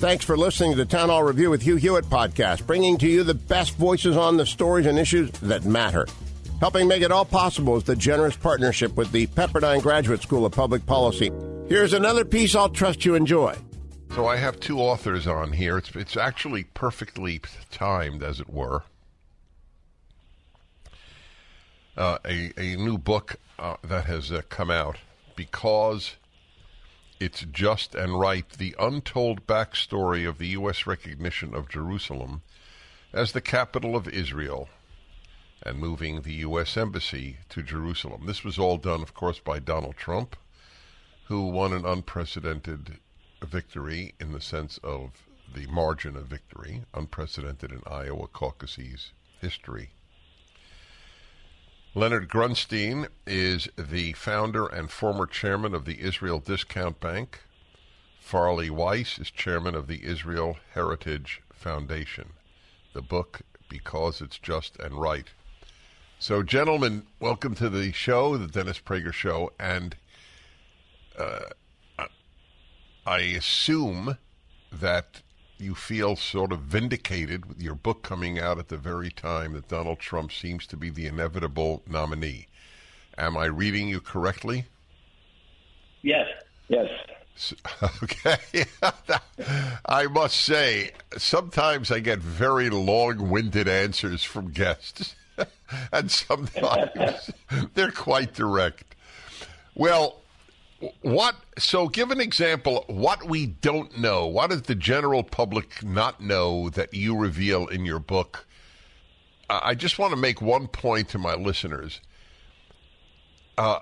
Thanks for listening to the Town Hall Review with Hugh Hewitt podcast, bringing to you the best voices on the stories and issues that matter. Helping make it all possible is the generous partnership with the Pepperdine Graduate School of Public Policy. Here's another piece I'll trust you enjoy. So I have two authors on here. It's it's actually perfectly timed, as it were. Uh, a a new book uh, that has uh, come out because it's just and right. The untold backstory of the U.S. recognition of Jerusalem as the capital of Israel and moving the U.S. Embassy to Jerusalem. This was all done, of course, by Donald Trump, who won an unprecedented victory in the sense of the margin of victory, unprecedented in Iowa caucuses history. Leonard Grunstein is the founder and former chairman of the Israel Discount Bank. Farley Weiss is chairman of the Israel Heritage Foundation. The book, Because It's Just and Right. So, gentlemen, welcome to the show, the Dennis Prager Show. And uh, I assume that you feel sort of vindicated with your book coming out at the very time that Donald Trump seems to be the inevitable nominee. Am I reading you correctly? Yes. Yes. Okay. I must say, sometimes I get very long winded answers from guests, and sometimes they're quite direct. Well, what so give an example what we don't know. What does the general public not know that you reveal in your book? I just want to make one point to my listeners. Uh,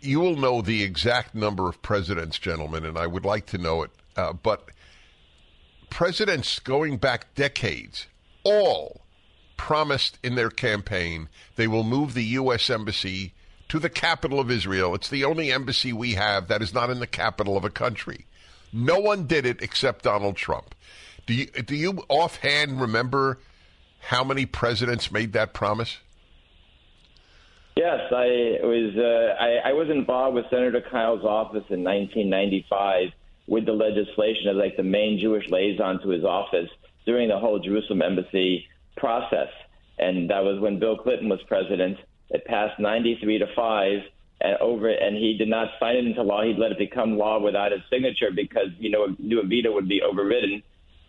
you will know the exact number of presidents gentlemen and i would like to know it uh, but presidents going back decades all promised in their campaign they will move the u.s embassy to the capital of Israel. It's the only embassy we have that is not in the capital of a country. No one did it except Donald Trump. Do you do you offhand remember how many presidents made that promise? Yes, I was. Uh, I, I was involved with Senator Kyl's office in 1995 with the legislation as like the main Jewish liaison to his office during the whole Jerusalem embassy process, and that was when Bill Clinton was president. It passed 93 to 5 and over and he did not sign it into law. He'd let it become law without his signature because, you know, knew a veto would be overridden.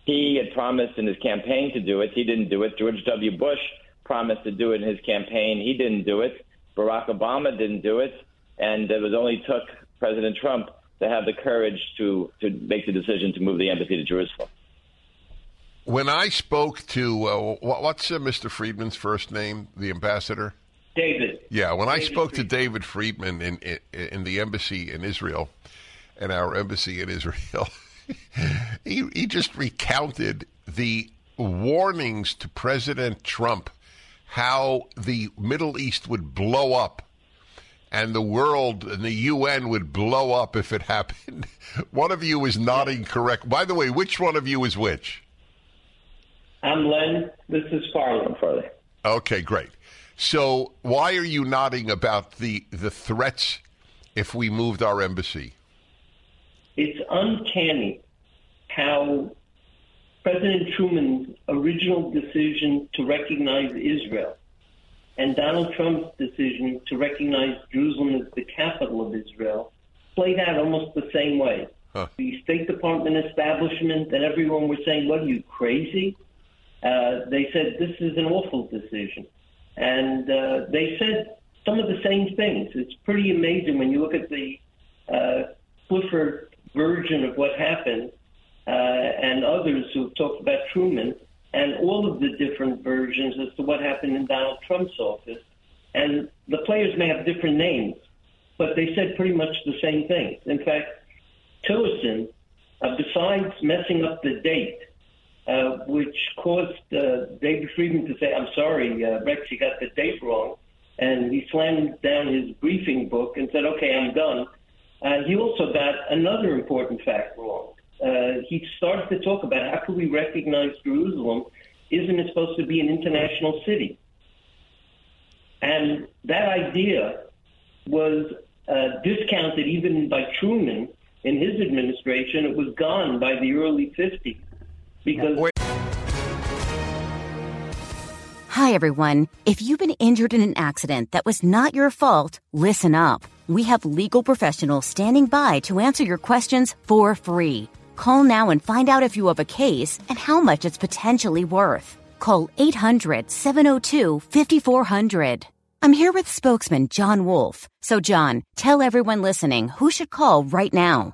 He had promised in his campaign to do it. He didn't do it. George W. Bush promised to do it in his campaign. He didn't do it. Barack Obama didn't do it. And it was only took President Trump to have the courage to, to make the decision to move the embassy to Jerusalem. When I spoke to, uh, what's uh, Mr. Friedman's first name, the ambassador? David. Yeah, when David I spoke Friedman. to David Friedman in, in, in the embassy in Israel, and our embassy in Israel, he he just recounted the warnings to President Trump how the Middle East would blow up and the world and the UN would blow up if it happened. one of you is nodding correct. By the way, which one of you is which? I'm Len. This is Farley. Farley. Okay, great. So why are you nodding about the the threats if we moved our embassy? It's uncanny how President Truman's original decision to recognize Israel and Donald Trump's decision to recognize Jerusalem as the capital of Israel played out almost the same way. Huh. The State Department establishment and everyone were saying, What are you, crazy? Uh, they said, This is an awful decision. And uh, they said some of the same things. It's pretty amazing when you look at the uh, Clifford version of what happened uh, and others who've talked about Truman and all of the different versions as to what happened in Donald Trump's office. And the players may have different names, but they said pretty much the same things. In fact, Tillerson Uh, besides messing up the date, uh, which caused uh, David Friedman to say, I'm sorry, uh, Rex, you got the date wrong. And he slammed down his briefing book and said, okay, I'm done. Uh, he also got another important fact wrong. Uh, he started to talk about how can we recognize Jerusalem? Isn't it supposed to be an international city? And that idea was uh, discounted even by Truman in his administration. It was gone by the early 50s because. Hi, everyone. If you've been injured in an accident that was not your fault, listen up. We have legal professionals standing by to answer your questions for free. Call now and find out if you have a case and how much it's potentially worth. Call 800 702 5400. I'm here with spokesman John Wolf. So, John, tell everyone listening who should call right now.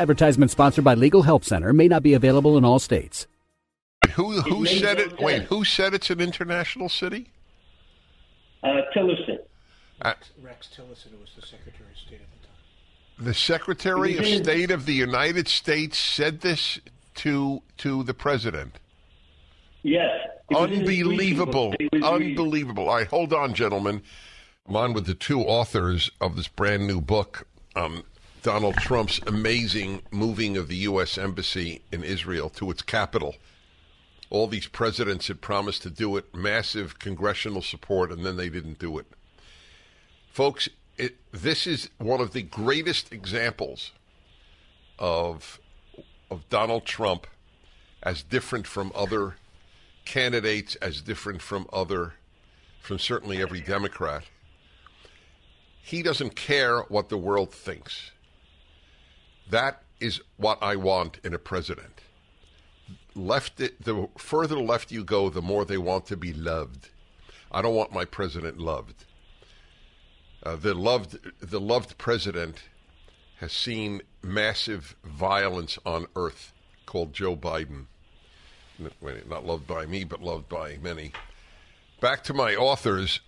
Advertisement sponsored by Legal Help Center may not be available in all states. Who who said it? Wait, who said it's an international city? Uh, Tillerson. Uh, Rex Tillerson, was the Secretary of State at the time. the Secretary of State of the United States said this to to the president. Yes. It was in his briefing Unbelievable. book that he was reading. Unbelievable. All right, hold on, gentlemen. I'm on with the two authors of this brand new book, um, Donald Trump's amazing moving of the U.S. Embassy in Israel to its capital. All these presidents had promised to do it, massive congressional support, and then they didn't do it. Folks, it, this is one of the greatest examples of of Donald Trump as different from other candidates, as different from other, from certainly every Democrat. He doesn't care what the world thinks. That is what I want in a president. Left, the further left you go, the more they want to be loved. I don't want my president loved. Uh, the loved, the loved president has seen massive violence on earth, called Joe Biden. Not loved by me, but loved by many. Back to my authors.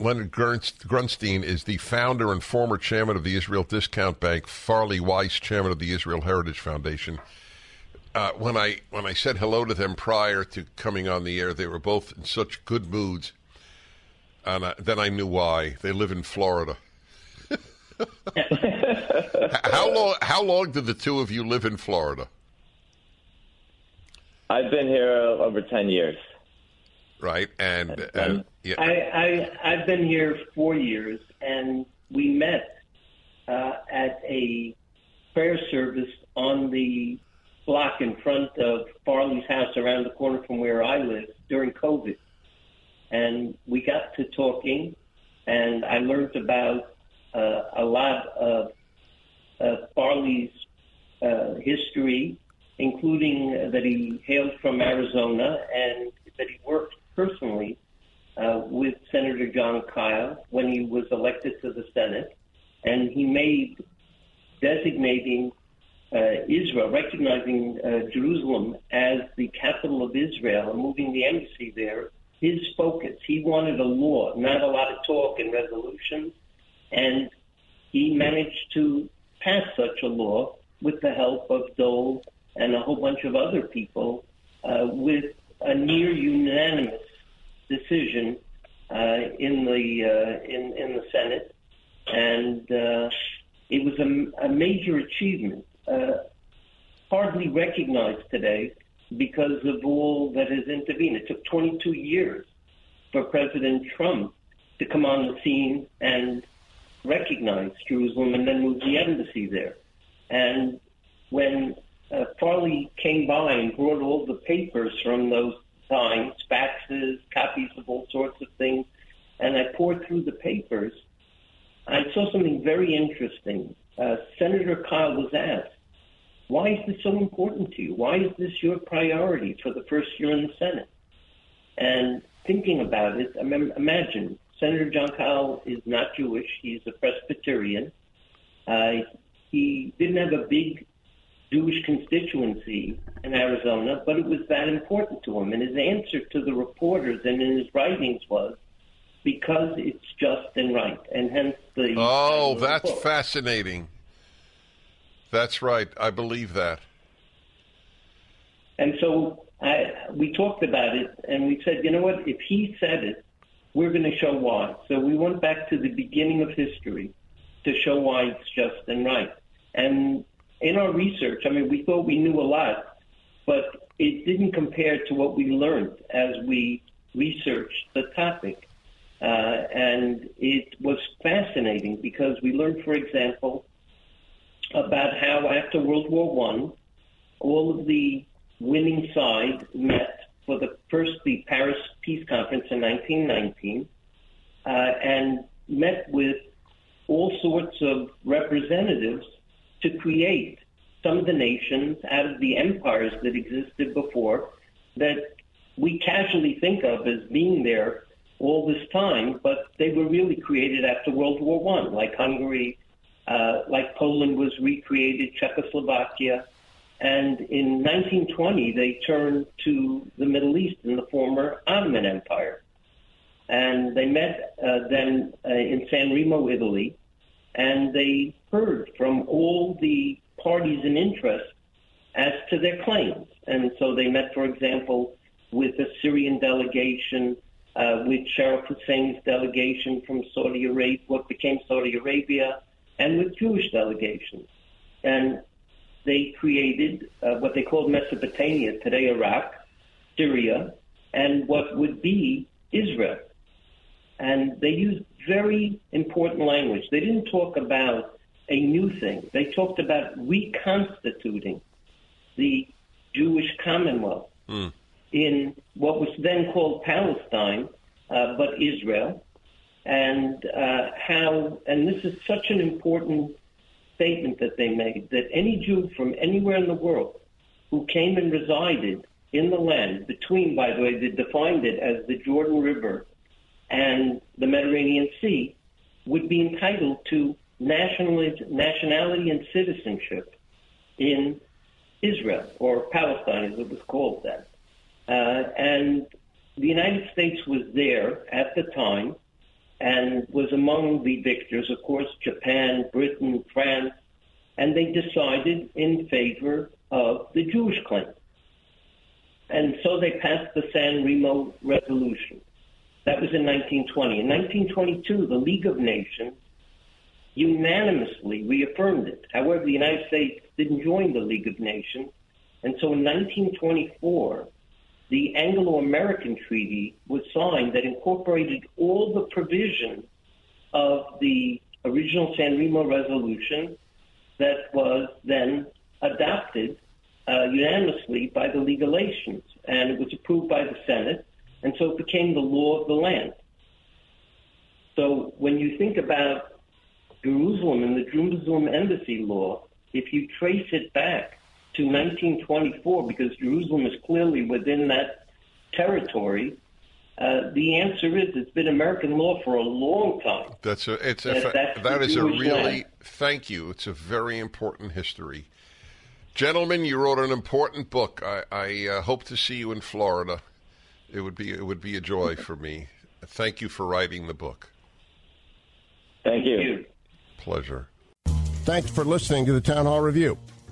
Leonard Grunstein is the founder and former chairman of the Israel Discount Bank. Farley Weiss, chairman of the Israel Heritage Foundation. Uh, when I when I said hello to them prior to coming on the air, they were both in such good moods, and I, then I knew why. They live in Florida. how long? How long did the two of you live in Florida? I've been here over 10 years. Right, and uh, Um, yeah, I, I, I've been here four years, and we met uh, at a prayer service on the block in front of Farley's house around the corner from where I live during COVID. And we got to talking, and I learned about uh, a lot of uh, Farley's uh, history, including that he hailed from Arizona and that he worked personally uh, with Senator Jon Kyl when he was elected to the Senate, and he made designating uh, Israel, recognizing uh, Jerusalem as the capital of Israel and moving the embassy there, his focus. He wanted a law, not a lot of talk and resolutions, and he managed to pass such a law with the help of Dole and a whole bunch of other people uh, with a near unanimous decision uh, in the uh, in in the Senate, and uh, it was a, a major achievement, uh, hardly recognized today because of all that has intervened. It took 22 years for President Trump to come on the scene and recognize Jerusalem and then move the embassy there. And when uh, Farley came by and brought all the papers from those times, faxes, copies of all sorts of things, and I poured through the papers, I saw something very interesting. Uh, Senator Kyl was asked, why is this so important to you? Why is this your priority for the first year in the Senate? And thinking about it, imagine Senator Jon Kyl is not Jewish. He's a Presbyterian. Uh, he didn't have a big Jewish constituency in Arizona, but it was that important to him. And his answer to the reporters and in his writings was, because it's just and right, and hence the. Oh, that's fascinating. That's right. I believe that. And so I, we talked about it, and we said, you know what? If he said it, we're going to show why. So we went back to the beginning of history to show why it's just and right. And in our research, I mean, we thought we knew a lot, but it didn't compare to what we learned as we researched the topic. Uh, and it was fascinating because we learned, for example, about how after World War One, all of the winning side met for the first the Paris Peace Conference in 1919, uh, and met with all sorts of representatives to create some of the nations out of the empires that existed before that we casually think of as being there all this time, but they were really created after World War One, like Hungary, uh, like Poland was recreated, Czechoslovakia, and in 1920 they turned to the Middle East in the former Ottoman Empire, and they met uh, then uh, in San Remo, Italy, and they heard from all the parties in interest as to their claims. And so they met, for example, with the Syrian delegation, uh, with Sharif Hussein's delegation from Saudi Arabia, what became Saudi Arabia, and with Jewish delegations. And they created uh, what they called Mesopotamia, today Iraq, Syria, and what would be Israel. And they used very important language. They didn't talk about a new thing. They talked about reconstituting the Jewish Commonwealth mm. in what was then called Palestine, uh, but Israel, and uh, how, and this is such an important statement that they made, that any Jew from anywhere in the world who came and resided in the land between, by the way, they defined it as the Jordan River and the Mediterranean Sea, would be entitled to nationality and citizenship in Israel, or Palestine as it was called then. Uh, and the United States was there at the time and was among the victors, of course, Japan, Britain, France, and they decided in favor of the Jewish claim. And so they passed the San Remo Resolution. That was in 1920. In 1922, the League of Nations unanimously reaffirmed it. However, the United States didn't join the League of Nations. And so in 1924, the Anglo American Treaty was signed that incorporated all the provisions of the original San Remo resolution that was then adopted uh, unanimously by the of Nations. And it was approved by the Senate. And so it became the law of the land. So when you think about Jerusalem and the Jerusalem Embassy Law, if you trace it back to 1924, because Jerusalem is clearly within that territory, uh, the answer is it's been American law for a long time. That's a it's a, that's that is a really land. thank you. It's a very important history, gentlemen. You wrote an important book. I, I uh, hope to see you in Florida. It would be it would be a joy for me. Thank you for writing the book. Thank you. Pleasure. Thanks for listening to the Town Hall Review.